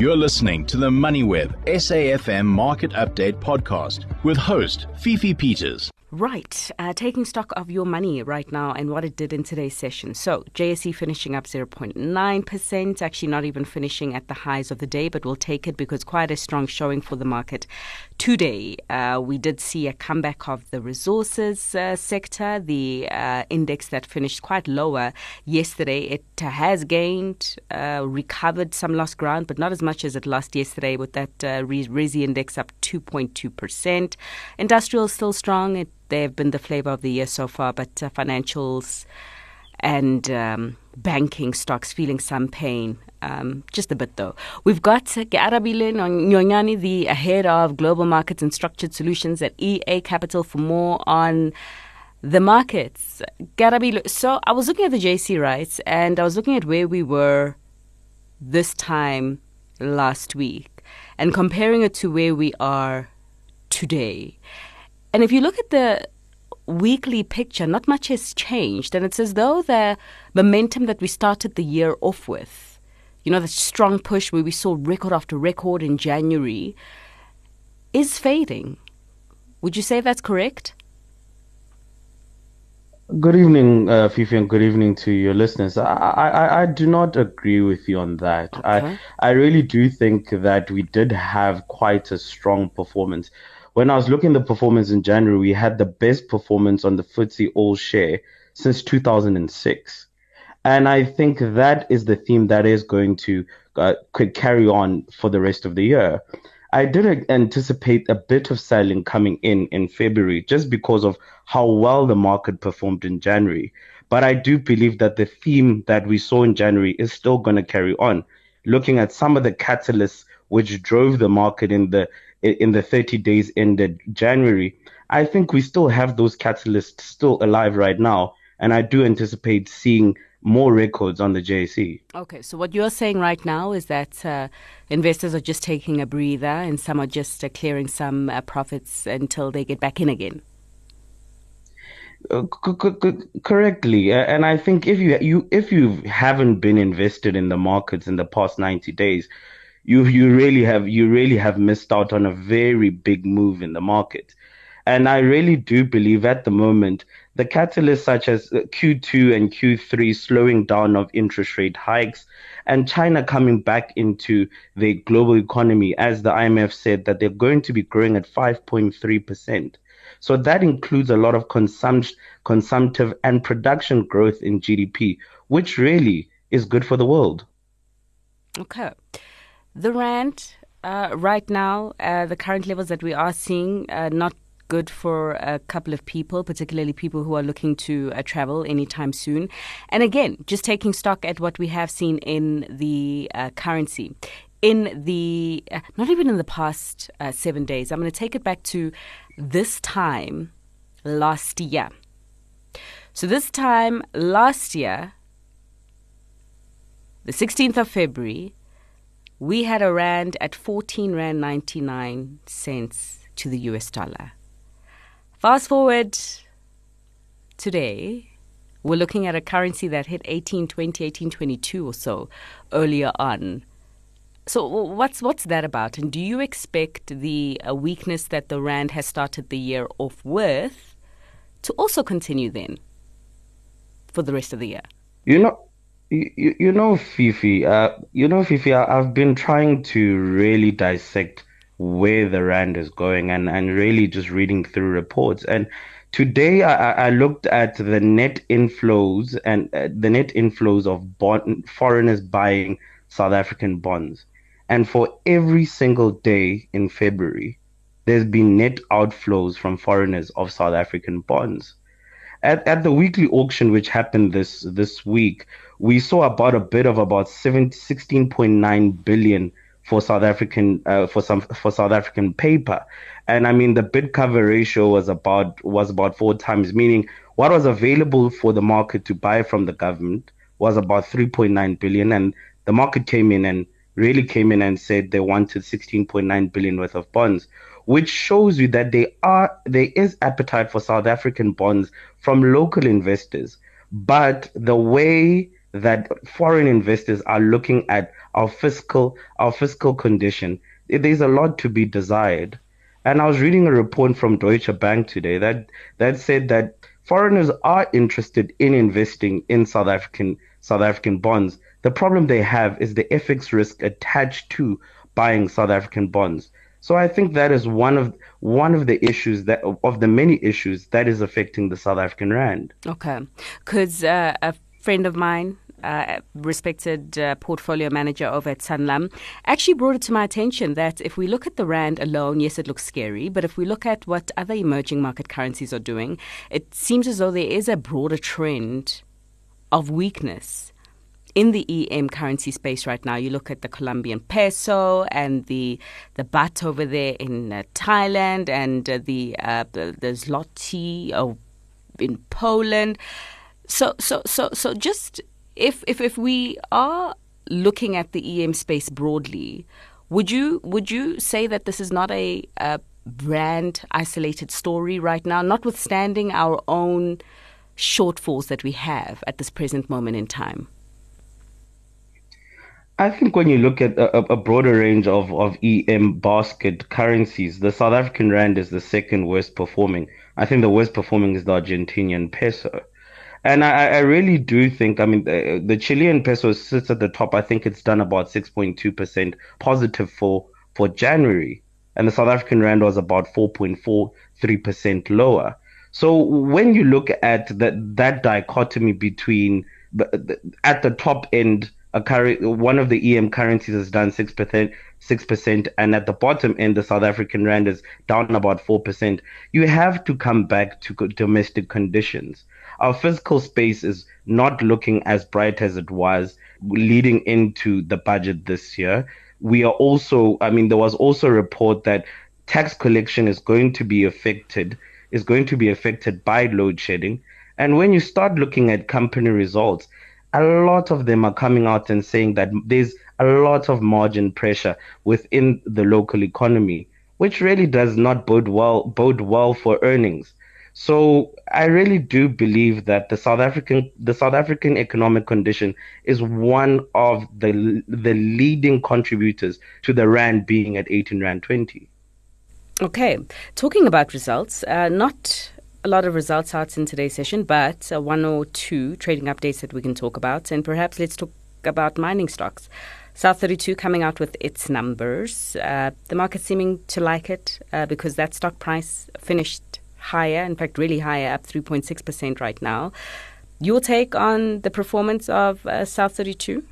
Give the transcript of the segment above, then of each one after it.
You're listening to the MoneyWeb SAFM Market Update Podcast with host Fifi Peters. Right, uh, taking stock of your money right now and what it did in today's session. So, JSE finishing up 0.9%, actually not even finishing at the highs of the day, but we'll take it because quite a strong showing for the market today. Uh, we did see a comeback of the resources uh, sector, the uh, index that finished quite lower yesterday. It has gained, uh, recovered some lost ground, but not as much as it lost yesterday with that uh, index up 2.2%. Industrial still strong. It they've been the flavor of the year so far, but uh, financials and um, banking stocks feeling some pain. Um, just a bit though. We've got Arabile Nyonyani, the head of global markets and structured solutions at EA Capital, for more on the markets. Garabilo, so I was looking at the JC rights and I was looking at where we were this time last week and comparing it to where we are today. And if you look at the weekly picture, not much has changed. And it's as though the momentum that we started the year off with, you know, the strong push where we saw record after record in January, is fading. Would you say that's correct? Good evening, uh, Fifi, and good evening to your listeners. I, I, I do not agree with you on that. Okay. I, I really do think that we did have quite a strong performance when I was looking at the performance in January, we had the best performance on the FTSE All Share since 2006. And I think that is the theme that is going to uh, could carry on for the rest of the year. I did anticipate a bit of selling coming in in February just because of how well the market performed in January. But I do believe that the theme that we saw in January is still going to carry on. Looking at some of the catalysts which drove the market in the in the 30 days ended January, I think we still have those catalysts still alive right now. And I do anticipate seeing more records on the JSE. Okay, so what you're saying right now is that uh, investors are just taking a breather and some are just uh, clearing some uh, profits until they get back in again. Uh, c- c- correctly, and I think if you you if you haven't been invested in the markets in the past ninety days, you you really have you really have missed out on a very big move in the market. And I really do believe at the moment the catalysts such as uh, Q2 and Q3 slowing down of interest rate hikes and China coming back into the global economy as the IMF said that they're going to be growing at 5.3%. So that includes a lot of consumptive and production growth in GDP, which really is good for the world. Okay. The rand uh, right now, uh, the current levels that we are seeing, uh, not good for a couple of people, particularly people who are looking to uh, travel anytime soon. And again, just taking stock at what we have seen in the uh, currency. In the, uh, not even in the past seven days, I'm going to take it back to this time last year. So, this time last year, the 16th of February, we had a rand at 14 rand 99 cents to the US dollar. Fast forward today, we're looking at a currency that hit 1820, 1822 or so earlier on. So what's what's that about? And do you expect the uh, weakness that the rand has started the year off with to also continue then for the rest of the year? You know, you, you know, Fifi, uh, you know, Fifi, I, I've been trying to really dissect where the rand is going and, and really just reading through reports. And today I, I looked at the net inflows and uh, the net inflows of bond, foreigners buying South African bonds. And for every single day in February, there's been net outflows from foreigners of South African bonds. At, at the weekly auction, which happened this this week, we saw about a bid of about 16.9 billion for South African uh, for some for South African paper, and I mean the bid cover ratio was about was about four times, meaning what was available for the market to buy from the government was about 3.9 billion, and the market came in and really came in and said they wanted 16.9 billion worth of bonds, which shows you that they are there is appetite for South African bonds from local investors, but the way that foreign investors are looking at our fiscal our fiscal condition. There's a lot to be desired. And I was reading a report from Deutsche Bank today that that said that foreigners are interested in investing in South African South African bonds. The problem they have is the FX risk attached to buying South African bonds. So I think that is one of one of the issues that of the many issues that is affecting the South African rand. Okay, because uh, friend of mine uh, respected uh, portfolio manager over at Sanlam, actually brought it to my attention that if we look at the Rand alone, yes, it looks scary, but if we look at what other emerging market currencies are doing, it seems as though there is a broader trend of weakness in the EM currency space right now. You look at the Colombian peso and the the baht over there in uh, Thailand and uh, the, uh, the the zloty in Poland. So so so so just if if if we are looking at the EM space broadly, would you would you say that this is not a, a brand isolated story right now, notwithstanding our own shortfalls that we have at this present moment in time? I think when you look at a, a, broader range of, of EM basket currencies, the South African rand is the second worst performing. I think the worst performing is the Argentinian peso. And I, I really do think, I mean, the, the Chilean peso sits at the top. I think it's done about 6.2% positive for, for January. And the South African rand was about 4.43% lower. So when you look at that, that dichotomy between the, the, at the top end, a curry, one of the EM currencies has done six percent, six percent, and at the bottom end, the South African rand is down about four percent. You have to come back to domestic conditions. Our physical space is not looking as bright as it was leading into the budget this year. We are also, I mean, there was also a report that tax collection is going to be affected, is going to be affected by load shedding. And when you start looking at company results, a lot of them are coming out and saying that there's a lot of margin pressure within the local economy, which really does not bode well bode well for earnings. So I really do believe that the South African the South African economic condition is one of the the leading contributors to the rand being at 18 rand 20. Okay, talking about results, uh, not a lot of results out in today's session, but uh, one or two trading updates that we can talk about. And perhaps let's talk about mining stocks. South 32 coming out with its numbers. Uh, the market seeming to like it uh, because that stock price finished higher, in fact, really higher, up 3.6% right now. Your take on the performance of uh, South 32?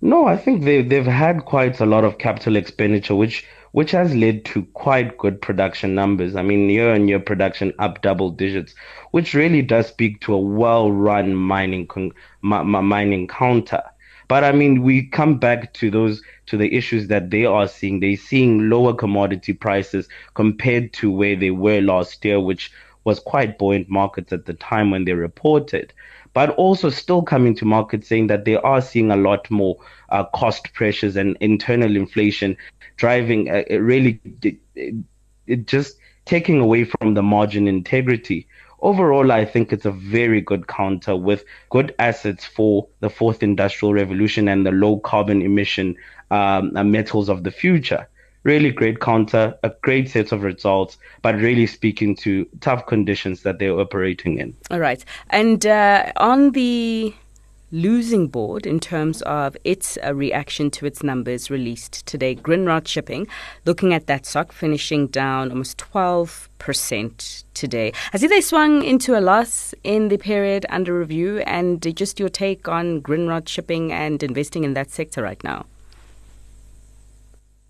No, I think they, they've had quite a lot of capital expenditure, which which has led to quite good production numbers. I mean, year on year production up double digits, which really does speak to a well run mining con- mining counter. But I mean, we come back to those to the issues that they are seeing. They're seeing lower commodity prices compared to where they were last year, which was quite buoyant markets at the time when they reported but also still coming to market saying that they are seeing a lot more uh, cost pressures and internal inflation driving uh, really it, just taking away from the margin integrity. Overall, I think it's a very good counter with good assets for the fourth industrial revolution and the low carbon emission um, metals of the future really great counter, a great set of results, but really speaking to tough conditions that they're operating in. All right. And uh, on the losing board in terms of its uh, reaction to its numbers released today. Grindrod Shipping, looking at that stock, finishing down almost 12% today. I see they swung into a loss in the period under review, and just your take on Grindrod Shipping and investing in that sector right now.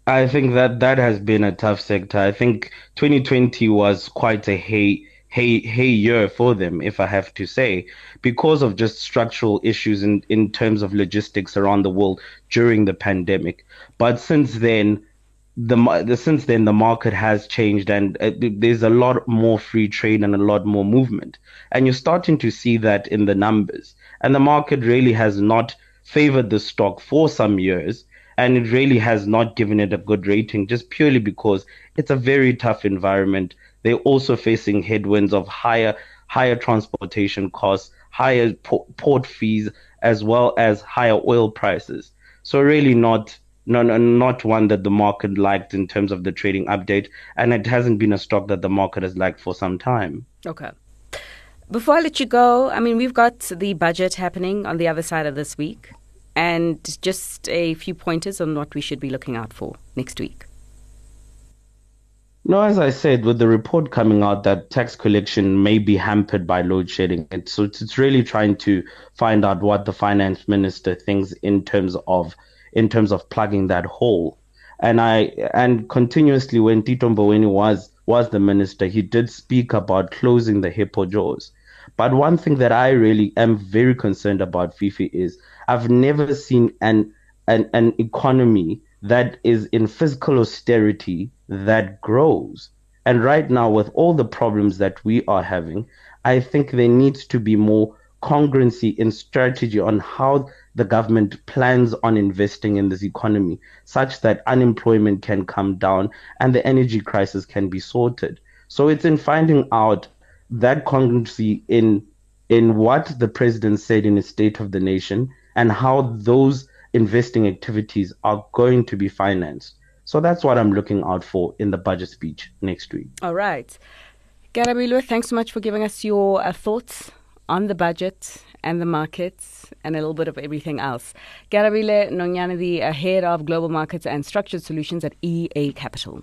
I think that that has been a tough sector. I think 2020 was quite a hey hey hey year for them, if I have to say, because of just structural issues in in terms of logistics around the world during the pandemic. But since then, the, the since then the market has changed and uh, there's a lot more free trade and a lot more movement, and you're starting to see that in the numbers. And the market really has not favored the stock for some years and it really has not given it a good rating just purely because it's a very tough environment. They're also facing headwinds of higher higher transportation costs, higher port fees, as well as higher oil prices. So really not no, no, not one that the market liked in terms of the trading update, and it hasn't been a stock that the market has liked for some time. Okay. Before I let you go, I mean, we've got the budget happening on the other side of this week, and just a few pointers on what we should be looking out for next week. No, as I said, with the report coming out that tax collection may be hampered by load shedding, it's, so it's, it's really trying to find out what the finance minister thinks in terms of in terms of plugging that hole. And I and continuously when Tito Mboweni was was the minister, he did speak about closing the hippo jaws. But one thing that I really am very concerned about, Fifi, is I've never seen an an, an economy that is in physical austerity that grows. And right now, with all the problems that we are having, I think there needs to be more congruency in strategy on how the government plans on investing in this economy such that unemployment can come down and the energy crisis can be sorted. So it's in finding out that congruency in in what the president said in his State of the Nation and how those investing activities are going to be financed. So that's what I'm looking out for in the budget speech next week. All right. Karabilo, thanks so much for giving us your uh, thoughts on the budget and the markets and a little bit of everything else. Garabile Nonyanadi, head of global markets and structured solutions at EA Capital.